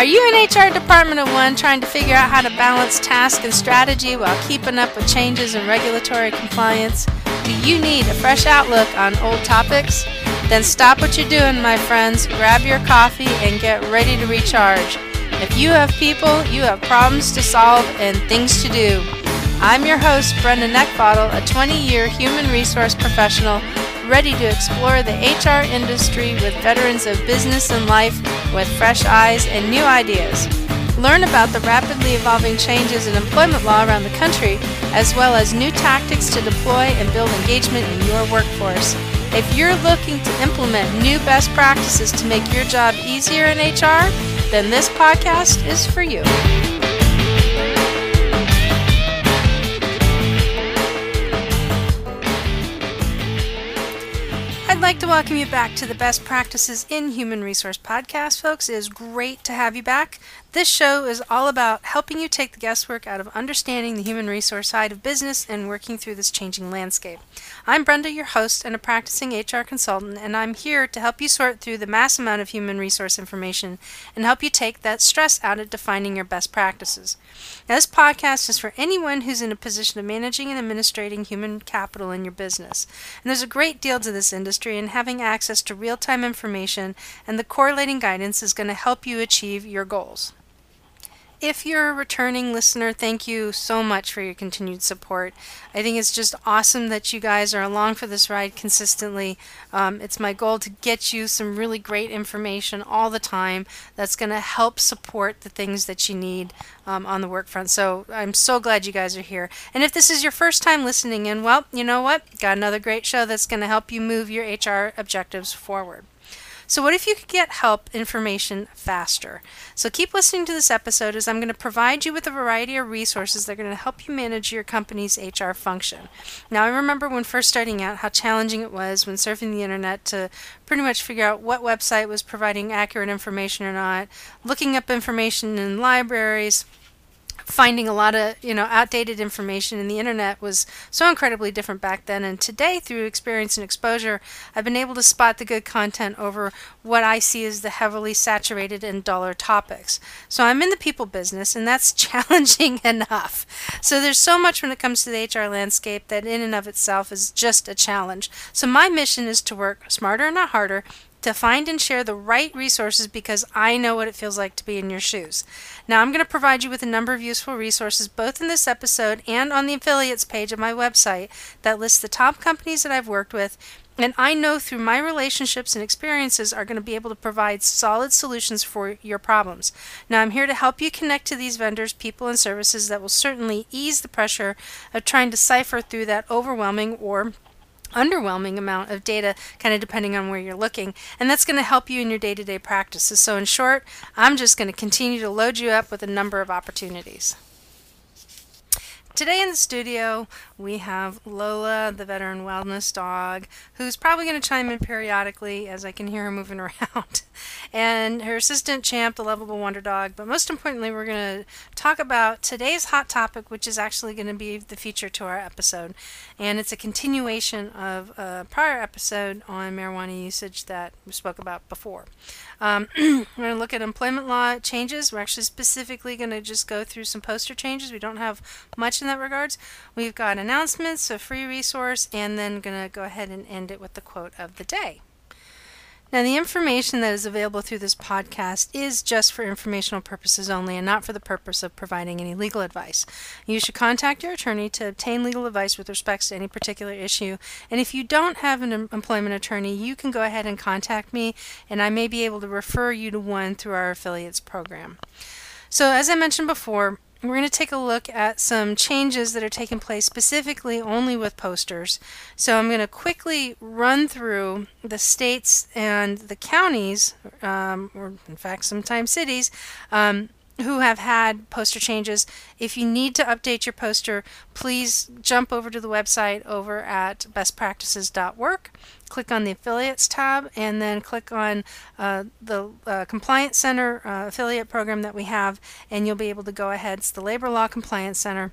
Are you an HR department of one trying to figure out how to balance task and strategy while keeping up with changes in regulatory compliance? Do you need a fresh outlook on old topics? Then stop what you're doing, my friends, grab your coffee, and get ready to recharge. If you have people, you have problems to solve and things to do. I'm your host, Brenda Neckvatal, a 20 year human resource professional ready to explore the HR industry with veterans of business and life with fresh eyes and new ideas. Learn about the rapidly evolving changes in employment law around the country, as well as new tactics to deploy and build engagement in your workforce. If you're looking to implement new best practices to make your job easier in HR, then this podcast is for you. Welcome you back to the Best Practices in Human Resource podcast, folks. It is great to have you back. This show is all about helping you take the guesswork out of understanding the human resource side of business and working through this changing landscape. I'm Brenda, your host and a practicing HR consultant, and I'm here to help you sort through the mass amount of human resource information and help you take that stress out of defining your best practices. Now, this podcast is for anyone who's in a position of managing and administrating human capital in your business. And there's a great deal to this industry, and having access to real time information and the correlating guidance is going to help you achieve your goals. If you're a returning listener, thank you so much for your continued support. I think it's just awesome that you guys are along for this ride consistently. Um, it's my goal to get you some really great information all the time that's going to help support the things that you need um, on the work front. So I'm so glad you guys are here. And if this is your first time listening in, well, you know what? Got another great show that's going to help you move your HR objectives forward. So, what if you could get help information faster? So, keep listening to this episode as I'm going to provide you with a variety of resources that are going to help you manage your company's HR function. Now, I remember when first starting out how challenging it was when surfing the internet to pretty much figure out what website was providing accurate information or not, looking up information in libraries finding a lot of you know outdated information and the internet was so incredibly different back then. And today through experience and exposure i've been able to spot the good content over what i see as the heavily saturated and duller topics. So i'm in the people business and that's challenging enough. So there's so much when it comes to the hr landscape that in and of itself is just a challenge. So my mission is to work smarter not harder to find and share the right resources because I know what it feels like to be in your shoes. Now, I'm going to provide you with a number of useful resources both in this episode and on the affiliates page of my website that lists the top companies that I've worked with. And I know through my relationships and experiences are going to be able to provide solid solutions for your problems. Now, I'm here to help you connect to these vendors, people, and services that will certainly ease the pressure of trying to cipher through that overwhelming or underwhelming amount of data, kind of depending on where you're looking. And that's going to help you in your day to day practices. So, in short, I'm just going to continue to load you up with a number of opportunities. Today in the studio, we have Lola, the veteran wellness dog, who's probably going to chime in periodically as I can hear her moving around, and her assistant, Champ, the lovable wonder dog. But most importantly, we're going to talk about today's hot topic, which is actually going to be the feature to our episode. And it's a continuation of a prior episode on marijuana usage that we spoke about before. Um, we're going to look at employment law changes. We're actually specifically going to just go through some poster changes. We don't have much in that regards. We've got announcements, a free resource, and then going to go ahead and end it with the quote of the day. Now, the information that is available through this podcast is just for informational purposes only and not for the purpose of providing any legal advice. You should contact your attorney to obtain legal advice with respect to any particular issue. And if you don't have an employment attorney, you can go ahead and contact me, and I may be able to refer you to one through our affiliates program. So, as I mentioned before, we're going to take a look at some changes that are taking place specifically only with posters. So I'm going to quickly run through the states and the counties, um, or in fact sometimes cities, um, who have had poster changes. If you need to update your poster, please jump over to the website over at bestpractices.work, click on the affiliates tab, and then click on uh, the uh, Compliance Center uh, affiliate program that we have, and you'll be able to go ahead. It's the Labor Law Compliance Center.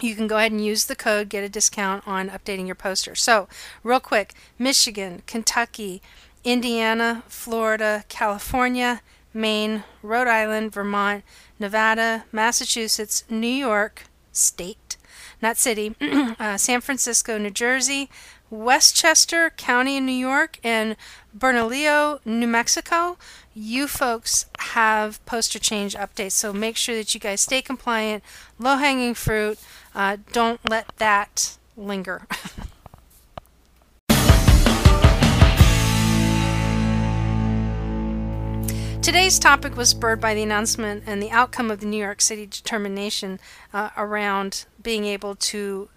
You can go ahead and use the code, get a discount on updating your poster. So, real quick Michigan, Kentucky, Indiana, Florida, California, Maine, Rhode Island, Vermont, Nevada, Massachusetts, New York, state, not city, uh, San Francisco, New Jersey, Westchester County in New York, and Bernalillo, New Mexico, you folks have poster change updates. So make sure that you guys stay compliant, low hanging fruit. Uh, don't let that linger. Today's topic was spurred by the announcement and the outcome of the New York City determination uh, around being able to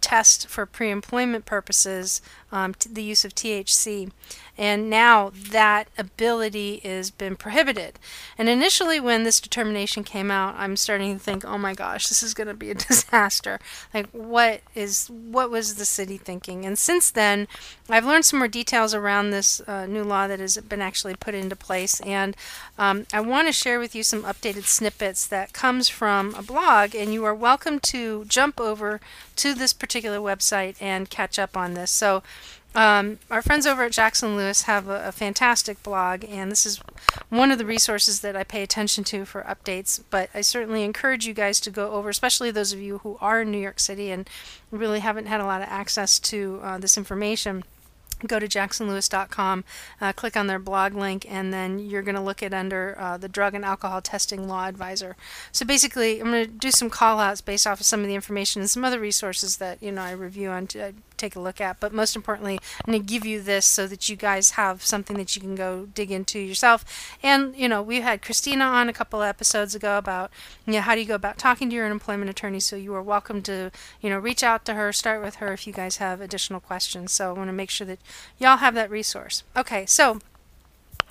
test for pre employment purposes um, the use of THC and now that ability has been prohibited. And initially, when this determination came out, I'm starting to think, oh my gosh, this is going to be a disaster. Like, what is what was the city thinking? And since then, I've learned some more details around this uh, new law that has been actually put into place, and um, I want to share with you some updated snippets that comes from a blog. And you are welcome to jump over to this particular website and catch up on this. So. Um, our friends over at Jackson Lewis have a, a, fantastic blog, and this is one of the resources that I pay attention to for updates. But I certainly encourage you guys to go over, especially those of you who are in New York City and really haven't had a lot of access to uh, this information go to jacksonlewis.com, uh, click on their blog link, and then you're going to look at under uh, the Drug and Alcohol Testing Law Advisor. So basically, I'm going to do some call outs based off of some of the information and some other resources that you know I review on to uh, take a look at. But most importantly, I'm going to give you this so that you guys have something that you can go dig into yourself. And you know, we had Christina on a couple episodes ago about you know how do you go about talking to your employment attorney. So you are welcome to you know reach out to her, start with her if you guys have additional questions. So I want to make sure that y'all have that resource. Okay, so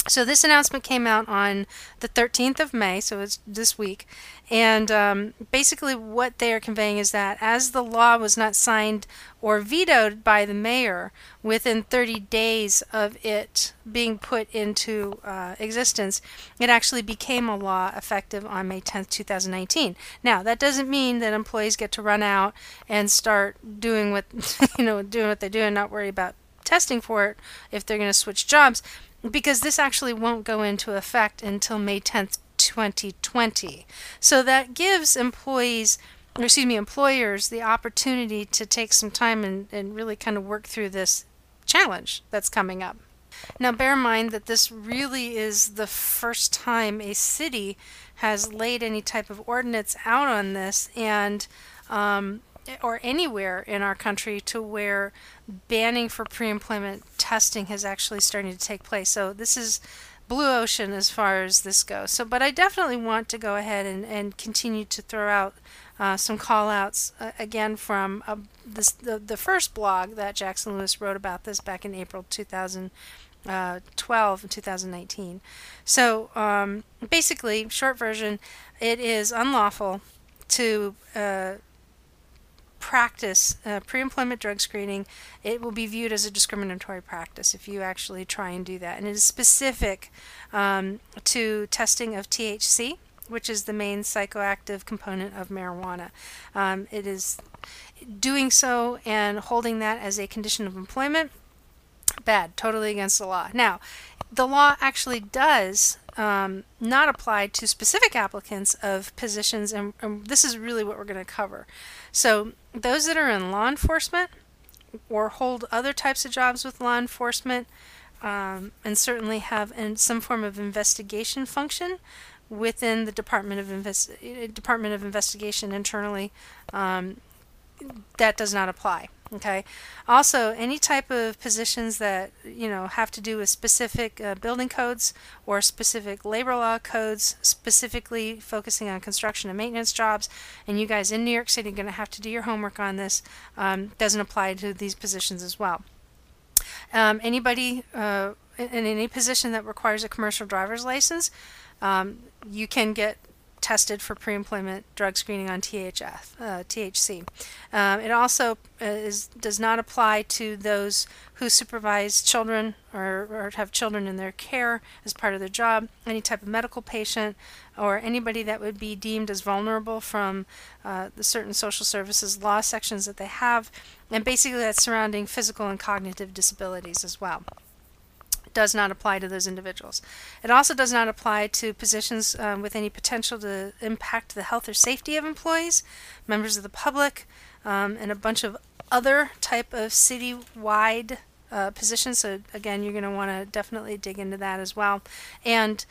so this announcement came out on the 13th of May, so it's this week, and um, basically what they are conveying is that as the law was not signed or vetoed by the mayor within 30 days of it being put into uh, existence, it actually became a law effective on May 10th, 2019. Now that doesn't mean that employees get to run out and start doing what you know doing what they do and not worry about testing for it if they're going to switch jobs because this actually won't go into effect until May 10th, 2020. So that gives employees, or excuse me, employers the opportunity to take some time and, and really kind of work through this challenge that's coming up. Now, bear in mind that this really is the first time a city has laid any type of ordinance out on this, and um, or anywhere in our country to where banning for pre-employment testing has actually started to take place. So this is blue ocean as far as this goes. So, but I definitely want to go ahead and, and continue to throw out uh, some call outs uh, again from uh, this, the, the first blog that Jackson Lewis wrote about this back in April 2012 and 2019. So um, basically, short version, it is unlawful to uh, practice uh, pre-employment drug screening, it will be viewed as a discriminatory practice if you actually try and do that. And it is specific um, to testing of THC, which is the main psychoactive component of marijuana. Um, it is doing so and holding that as a condition of employment bad, totally against the law. Now, the law actually does um, not apply to specific applicants of positions, and, and this is really what we're going to cover. So, those that are in law enforcement or hold other types of jobs with law enforcement, um, and certainly have in some form of investigation function within the Department of Invest- Department of Investigation internally, um, that does not apply. Okay. Also, any type of positions that you know have to do with specific uh, building codes or specific labor law codes, specifically focusing on construction and maintenance jobs, and you guys in New York City are going to have to do your homework on this. Um, doesn't apply to these positions as well. Um, anybody uh, in any position that requires a commercial driver's license, um, you can get tested for pre-employment drug screening on THF, uh, THC. Um, it also uh, is, does not apply to those who supervise children or, or, have children in their care as part of their job, any type of medical patient, or anybody that would be deemed as vulnerable from uh, the certain social services law sections that they have, and basically that's surrounding physical and cognitive disabilities as well. Does not apply to those individuals. It also does not apply to positions um, with any potential to impact the health or safety of employees, members of the public, um, and a bunch of other type of city-wide uh, positions. So again, you're going to want to definitely dig into that as well, and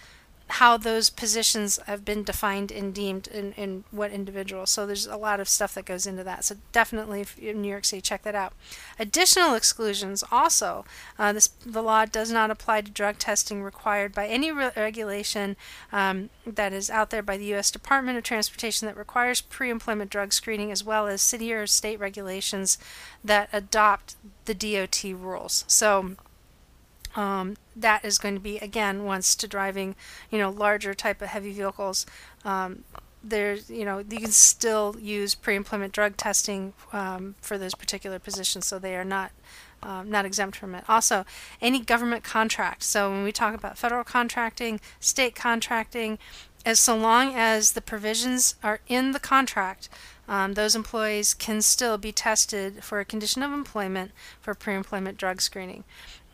how those positions have been defined and deemed in, in what individual. So there's a lot of stuff that goes into that. So definitely in New York City, check that out. Additional exclusions also, uh, this, the law does not apply to drug testing required by any re- regulation um, that is out there by the U.S. Department of Transportation that requires pre-employment drug screening as well as city or state regulations that adopt the DOT rules. So um, that is going to be again once to driving you know larger type of heavy vehicles um, there's you know you can still use pre-employment drug testing um, for those particular positions so they are not um, not exempt from it. Also any government contract so when we talk about federal contracting state contracting as so long as the provisions are in the contract um, those employees can still be tested for a condition of employment for pre-employment drug screening.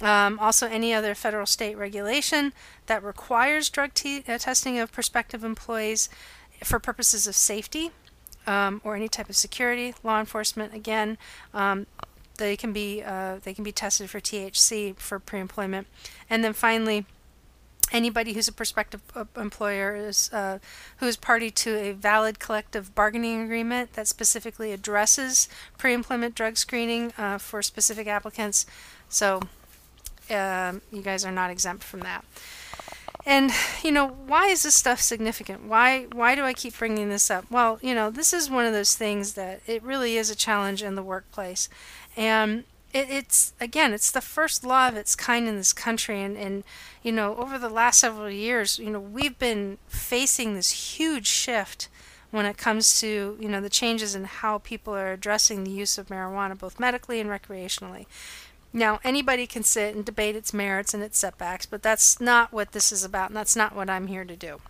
Um, also, any other federal state regulation that requires drug uh, testing of prospective employees for purposes of safety um, or any type of security, law enforcement, again, um, they can be uh, they can be tested for THC for pre-employment, and then finally, anybody who's a prospective uh, employer is uh, who is party to a valid collective bargaining agreement that specifically addresses pre-employment drug screening uh, for specific applicants. So um, you guys are not exempt from that. And you know, why is this stuff significant? Why why do I keep bringing this up? Well, you know, this is one of those things that it really is a challenge in the workplace, and it, it's again, it's the first law of its kind in this country, and and you know, over the last several years, you know, we've been facing this huge shift when it comes to you know the changes in how people are addressing the use of marijuana both medically and recreationally now, anybody can sit and debate its merits and its setbacks, but that's not what this is about, and that's not what I'm here to do.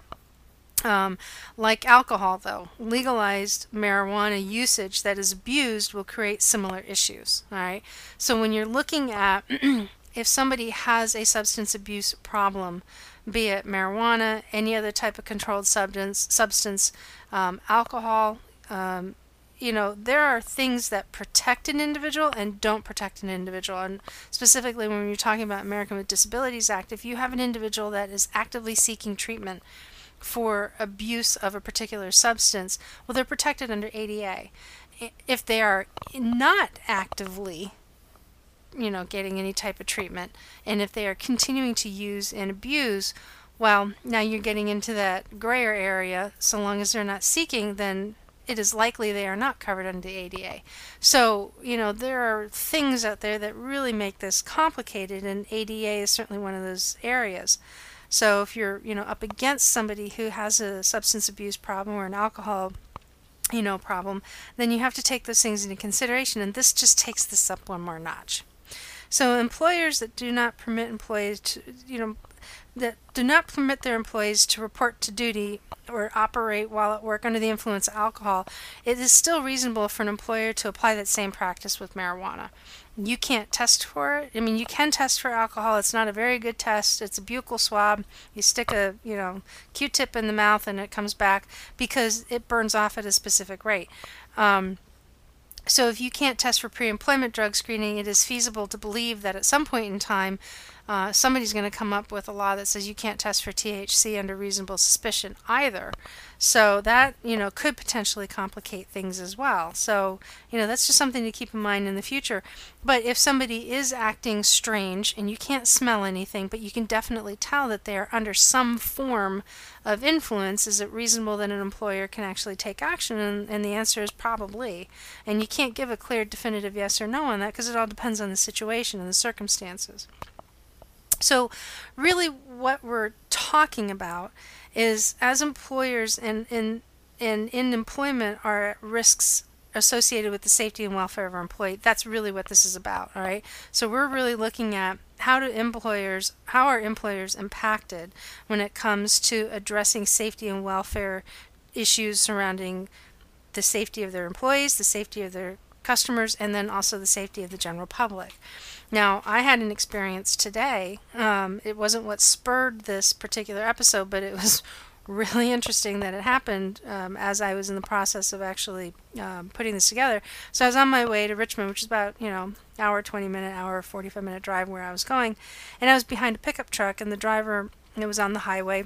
Um, like alcohol, though, legalized marijuana usage that is abused will create similar issues. All right. So when you're looking at if somebody has a substance abuse problem, be it marijuana, any other type of controlled substance, substance, um, alcohol, um, you know, there are things that protect an individual and don't protect an individual. And specifically, when you're talking about American with Disabilities Act, if you have an individual that is actively seeking treatment for abuse of a particular substance, well, they're protected under ADA. If they are not actively you know, getting any type of treatment, and if they are continuing to use and abuse, well, now you're getting into that grayer area. So long as they're not seeking, then it is likely they are not covered under the ADA. So, you know, there are things out there that really make this complicated, and ADA is certainly one of those areas. So, if you're, you know, up against somebody who has a substance abuse problem or an alcohol, you know, problem, then you have to take those things into consideration, and this just takes this up one more notch. So, employers that do not permit employees to, you know, that do not permit their employees to report to duty or operate while at work under the influence of alcohol, it is still reasonable for an employer to apply that same practice with marijuana. You can't test for it. I mean, you can test for alcohol. It's not a very good test. It's a buccal swab. You stick a, you know, Q-tip in the mouth and it comes back because it burns off at a specific rate. Um, so if you can't test for pre-employment drug screening, it is feasible to believe that at some point in time, uh, somebody's going to come up with a law that says you can't test for THC under reasonable suspicion either. So that, you know, could potentially complicate things as well. So, you know, that's just something to keep in mind in the future. But if somebody is acting strange and you can't smell anything, but you can definitely tell that they are under some form of influence, is it reasonable that an employer can actually take action? And, and the answer is probably. And you can't give a clear, definitive yes or no on that because it all depends on the situation and the circumstances. So, really, what we're talking about is as employers and in, in, in employment are at risks associated with the safety and welfare of our employee. That's really what this is about, all right? So, we're really looking at how do employers, how are employers impacted when it comes to addressing safety and welfare issues surrounding the safety of their employees, the safety of their customers and then also the safety of the general public. Now, I had an experience today. Um, it wasn't what spurred this particular episode, but it was really interesting that it happened um, as I was in the process of actually um, putting this together. So I was on my way to Richmond, which is about, you know, hour, 20 minute, hour, 45 minute drive where I was going. And I was behind a pickup truck, and the driver, it was on the highway.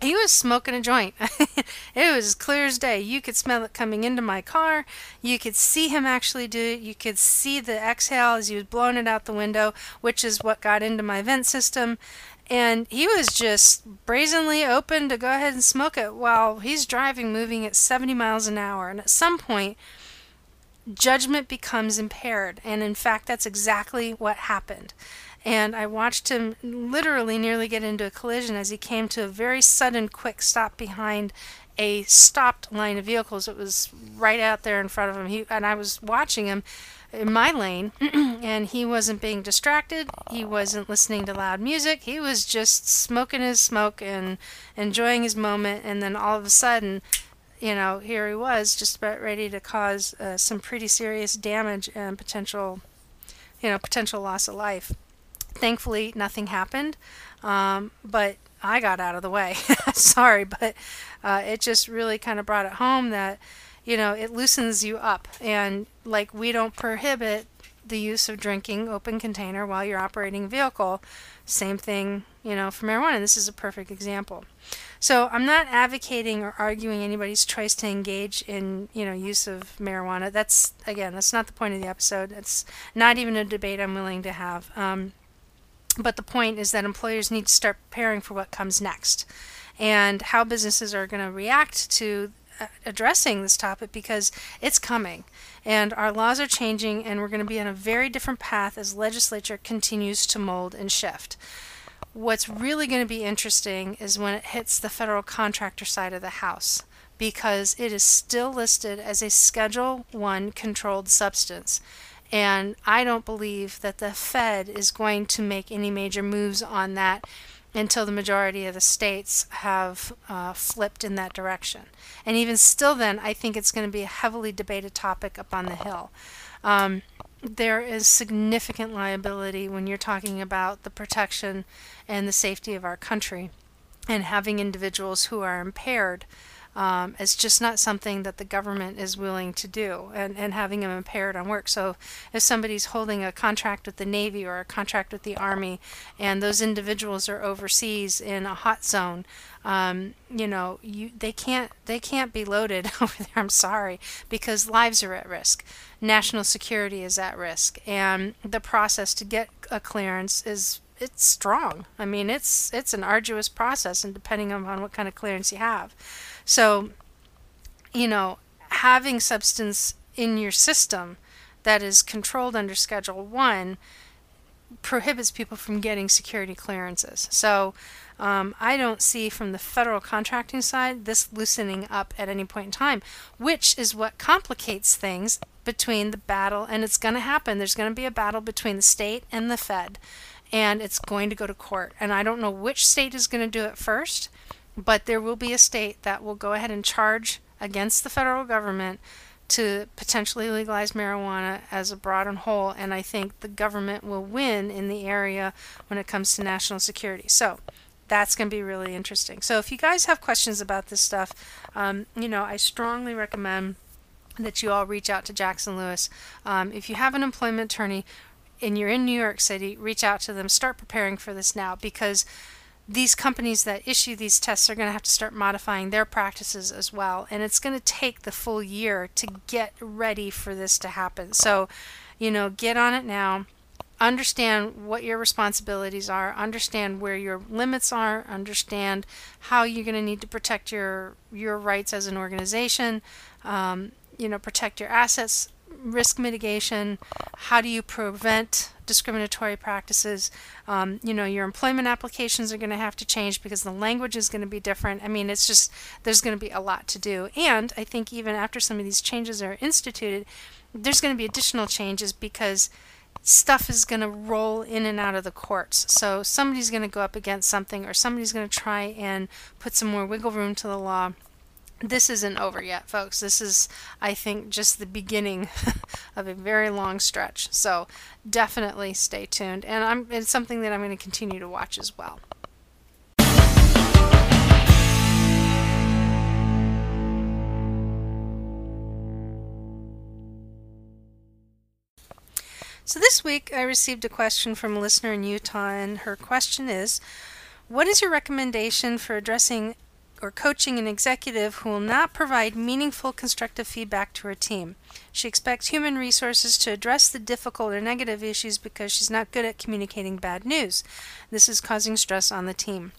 He was smoking a joint. it was as clear as day. You could smell it coming into my car. You could see him actually do it. You could see the exhale as he was blowing it out the window, which is what got into my vent system and he was just brazenly open to go ahead and smoke it while he's driving moving at 70 miles an hour and at some point judgment becomes impaired and in fact that's exactly what happened and i watched him literally nearly get into a collision as he came to a very sudden quick stop behind a stopped line of vehicles. It was right out there in front of him. He and i was watching him in my lane and he wasn't being distracted. He wasn't listening to loud music. He was just smoking his smoke and enjoying his moment. And then all of a sudden you know here he was just about ready to cause uh, some pretty serious damage and potential you know potential loss of life thankfully nothing happened um, but i got out of the way sorry but uh, it just really kind of brought it home that you know, it loosens you up. And like we don't prohibit the use of drinking open container while you're operating a vehicle. Same thing, you know, for marijuana. This is a perfect example. So I'm not advocating or arguing anybody's choice to engage in, you know, use of marijuana. That's again, that's not the point of the episode. It's not even a debate I'm willing to have. Um, but the point is that employers need to start preparing for what comes next. And how businesses are going to react to uh, addressing this topic because it's coming. And our laws are changing and we're going to be on a very different path as legislature continues to mold and shift. What's really going to be interesting is when it hits the federal contractor side of the house because it is still listed as a schedule 1 controlled substance and I don't believe that the Fed is going to make any major moves on that until the majority of the states have uh, flipped in that direction. And even still, then, I think it's going to be a heavily debated topic up on the Hill. Um, there is significant liability when you're talking about the protection and the safety of our country and having individuals who are impaired um, it's just not something that the government is willing to do and, and having them impaired on work. So if somebody's holding a contract with the Navy or a contract with the Army and those individuals are overseas in a hot zone, um, you know, you they can't they can't be loaded over there. I'm sorry because lives are at risk, national security is at risk, and the process to get a clearance is it's strong. I mean, it's it's an arduous process, and depending on what kind of clearance you have. So, you know, having substance in your system that is controlled under Schedule 1 prohibits people from getting security clearances. So, um, I don't see from the federal contracting side this loosening up at any point in time, which is what complicates things between the battle, and it's going to happen. There's going to be a battle between the state and the Fed, and it's going to go to court. And I don't know which state is going to do it first, but there will be a state that will go ahead and charge against the federal government to potentially legalize marijuana as a broad and whole, and I think the government will win in the area when it comes to national security. So that's going to be really interesting. So if you guys have questions about this stuff, um, you know, I strongly recommend that you all reach out to Jackson Lewis. Um, if you have an employment attorney and you're in New York City, reach out to them. Start preparing for this now because these companies that issue these tests are going to have to start modifying their practices as well. And it's going to take the full year to get ready for this to happen. So, you know, get on it now. Understand what your responsibilities are, understand where your limits are, understand how you're going to need to protect your your rights as an organization, um, you know, protect your assets, risk mitigation, how do you prevent discriminatory practices. Um, you know, your employment applications are going to have to change because the language is going to be different. I mean, it's just, there's going to be a lot to do. And I think even after some of these changes are instituted, there's going to be additional changes because stuff is going to roll in and out of the courts. So somebody's going to go up against something or somebody's going to try and put some more wiggle room to the law this isn't over yet, folks. This is, I think, just the beginning of a very long stretch. So definitely stay tuned. And I'm, it's something that I'm going to continue to watch as well. So this week I received a question from a listener in Utah, and her question is What is your recommendation for addressing or coaching an executive who will not provide meaningful constructive feedback to her team? She expects human resources to address the difficult or negative issues because she's not good at communicating bad news. This is causing stress on the team.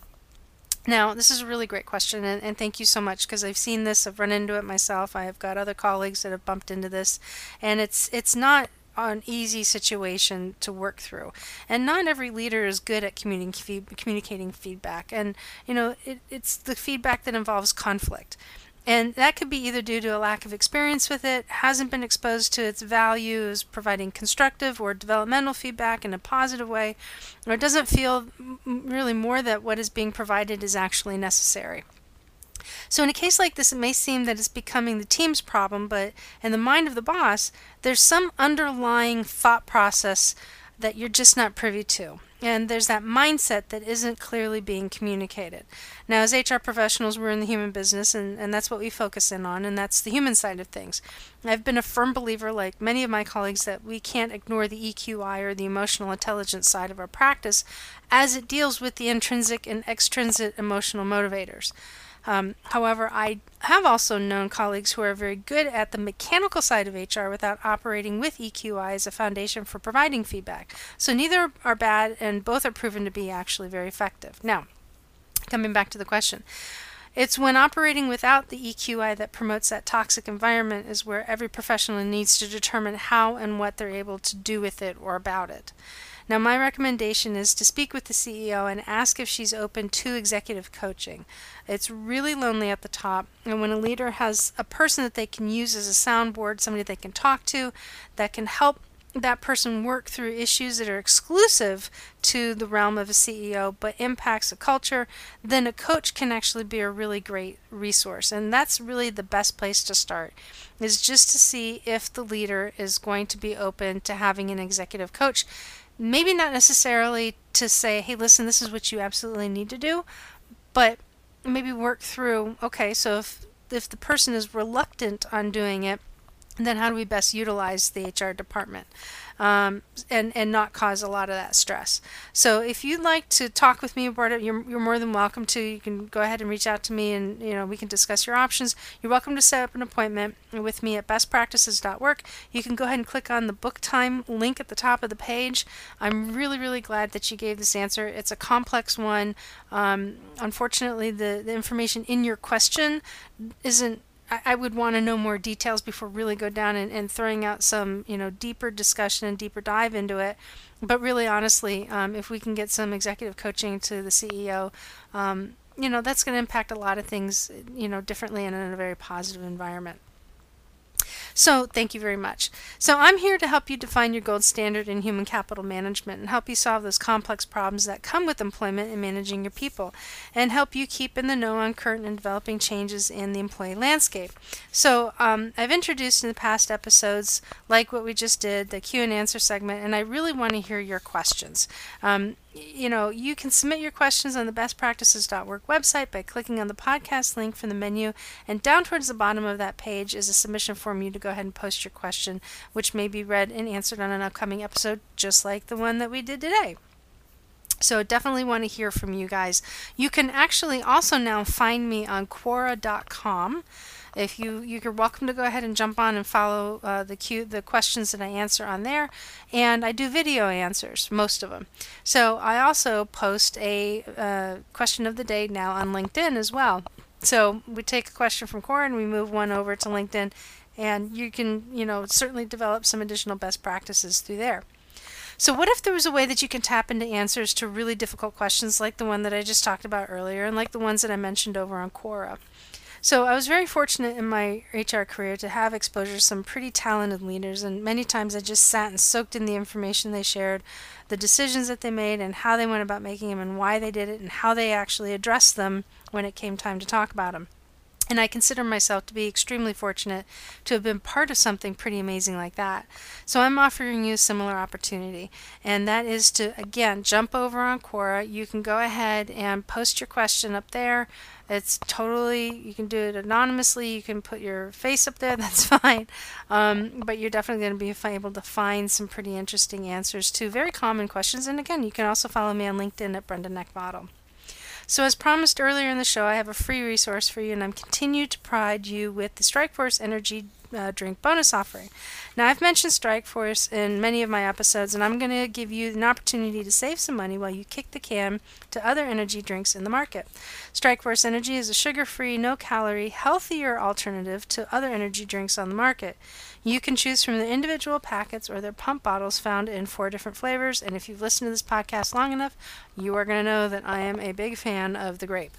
Now, this is a really great question, and, and thank you so much because I've seen this, I've run into it myself. I have got other colleagues that have bumped into this, and it's it's not an easy situation to work through. And not every leader is good at communicating, communicating feedback. And, you know, it, it's the feedback that involves conflict. And that could be either due to a lack of experience with it, hasn't been exposed to its values, providing constructive or developmental feedback in a positive way, or doesn't feel really more that what is being provided is actually necessary. So in a case like this, it may seem that it's becoming the team's problem, but in the mind of the boss, there's some underlying thought process that you're just not privy to. And there's that mindset that isn't clearly being communicated. Now, as HR professionals, we're in the human business, and, and that's what we focus in on, and that's the human side of things. I've been a firm believer, like many of my colleagues, that we can't ignore the EQI or the emotional intelligence side of our practice as it deals with the intrinsic and extrinsic emotional motivators. Um, however, I have also known colleagues who are very good at the mechanical side of HR without operating with EQI as a foundation for providing feedback. So neither are bad, and both are proven to be actually very effective. Now, coming back to the question. It's when operating without the EQI that promotes that toxic environment is where every professional needs to determine how and what they're able to do with it or about it. Now, my recommendation is to speak with the CEO and ask if she's open to executive coaching. It's really lonely at the top, and when a leader has a person that they can use as a soundboard, somebody they can talk to, that can help that person work through issues that are exclusive to the realm of a CEO but impacts a culture, then a coach can actually be a really great resource. And that's really the best place to start is just to see if the leader is going to be open to having an executive coach maybe not necessarily to say, hey, listen, this is what you absolutely need to do, but maybe work through, okay, so if, if the person is reluctant on doing it, then how do we best utilize the HR department? Um, and and not cause a lot of that stress. So if you'd like to talk with me about it, you're, you're more than welcome to. You can go ahead and reach out to me, and you know we can discuss your options. You're welcome to set up an appointment with me at bestpractices.work. You can go ahead and click on the book time link at the top of the page. I'm really really glad that you gave this answer. It's a complex one. Um, unfortunately, the the information in your question isn't I, would want to know more details before really go down and, and throwing out some you know deeper discussion and deeper dive into it. But really, honestly, um, if we can get some executive coaching to the CEO, um, you know that's going to impact a lot of things you know differently and in a very positive environment. So thank you very much. So I'm here to help you define your gold standard in human capital management and help you solve those complex problems that come with employment and managing your people and help you keep in the know on current and developing changes in the employee landscape. So um, I've introduced in the past episodes, like what we just did, the Q and answer segment, and I really want to hear your questions. Um, you know, you can submit your questions on the bestpractices.work website by clicking on the podcast link from the menu, and down towards the bottom of that page is a submission form you to go ahead and post your question, which may be read and answered on an upcoming episode, just like the one that we did today. So definitely want to hear from you guys. You can actually also now find me on Quora.com. If you you're welcome to go ahead and jump on and follow uh, the cue, the questions that I answer on there, and I do video answers, most of them. So I also post a uh, question of the day now on LinkedIn as well. So we take a question from Quora and we move one over to LinkedIn, and you can you know certainly develop some additional best practices through there. So, what if there was a way that you can tap into answers to really difficult questions like the one that I just talked about earlier and like the ones that I mentioned over on Quora? So I was very fortunate in my HR career to have exposure to some pretty talented leaders, and many times I just sat and soaked in the information they shared, the decisions that they made, and how they went about making them, and why they did it, and how they actually addressed them when it came time to talk about them. And I consider myself to be extremely fortunate to have been part of something pretty amazing like that. So I'm offering you a similar opportunity, and that is to, again, jump over on Quora. You can go ahead and post your question up there. It's totally, you can do it anonymously. You can put your face up there, that's fine. Um, but you're definitely going to be able to find some pretty interesting answers to very common questions. And again, you can also follow me on LinkedIn at Brenda Neckvatal. So, as promised earlier in the show, I have a free resource for you, and I'm continued to provide you with the Strikeforce Energy uh, drink bonus offering. Now, I've mentioned Strikeforce in many of my episodes, and I'm going to give you an opportunity to save some money while you kick the can to other energy drinks in the market. Strikeforce Energy is a sugar free, no calorie, healthier alternative to other energy drinks on the market. You can choose from the individual packets or their pump bottles found in four different flavors, and if you've listened to this podcast long enough, you are going to know that I am a big fan of the grape.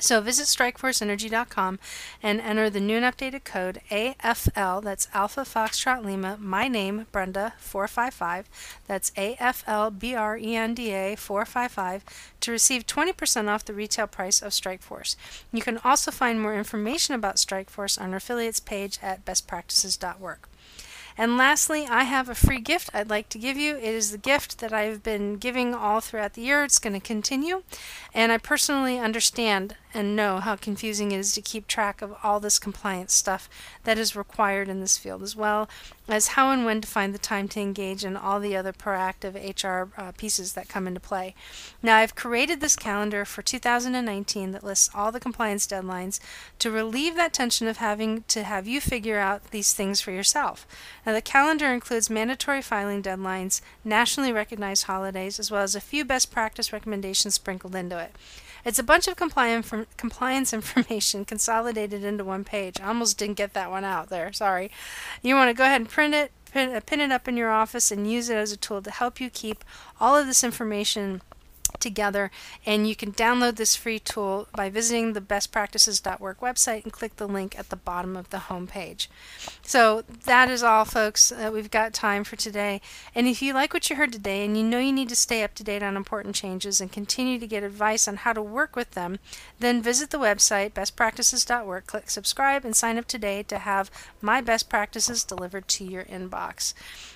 So visit strikeforceenergy.com and enter the new and updated code AFL, that's Alpha Foxtrot Lima, my name, Brenda 455, that's AFL BRENDA 455, to receive 20% off the retail price of Strikeforce. You can also find more information about Strikeforce on our affiliates page at bestpractices.work. And lastly, I have a free gift I'd like to give you. It is the gift that I've been giving all throughout the year. It's going to continue. And I personally understand and know how confusing it is to keep track of all this compliance stuff that is required in this field, as well as how and when to find the time to engage in all the other proactive HR uh, pieces that come into play. Now, I've created this calendar for 2019 that lists all the compliance deadlines to relieve that tension of having to have you figure out these things for yourself. Now, the calendar includes mandatory filing deadlines, nationally recognized holidays, as well as a few best practice recommendations sprinkled into it. It's a bunch of compliance information consolidated into one page. I almost didn't get that one out there. Sorry. You want to go ahead and print it, pin, pin it up in your office, and use it as a tool to help you keep all of this information together and you can download this free tool by visiting the bestpractices.work website and click the link at the bottom of the home page. So that is all folks uh, we've got time for today and if you like what you heard today and you know you need to stay up to date on important changes and continue to get advice on how to work with them then visit the website bestpractices.work click subscribe and sign up today to have my best practices delivered to your inbox.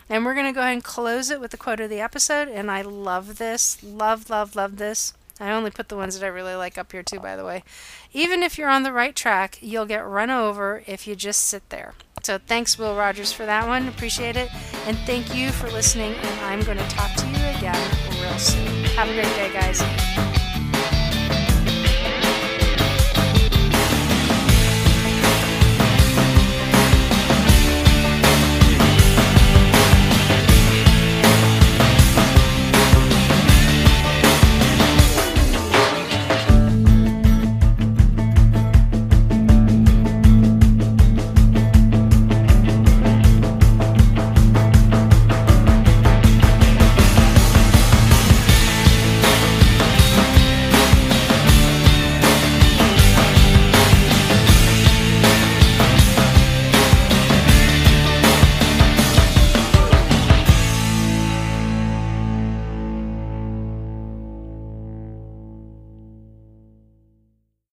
And we're going to go ahead and close it with the quote of the episode. And I love this. Love, love, love this. I only put the ones that I really like up here, too, by the way. Even if you're on the right track, you'll get run over if you just sit there. So thanks, Will Rogers, for that one. Appreciate it. And thank you for listening. And I'm going to talk to you again real soon. Have a great day, guys.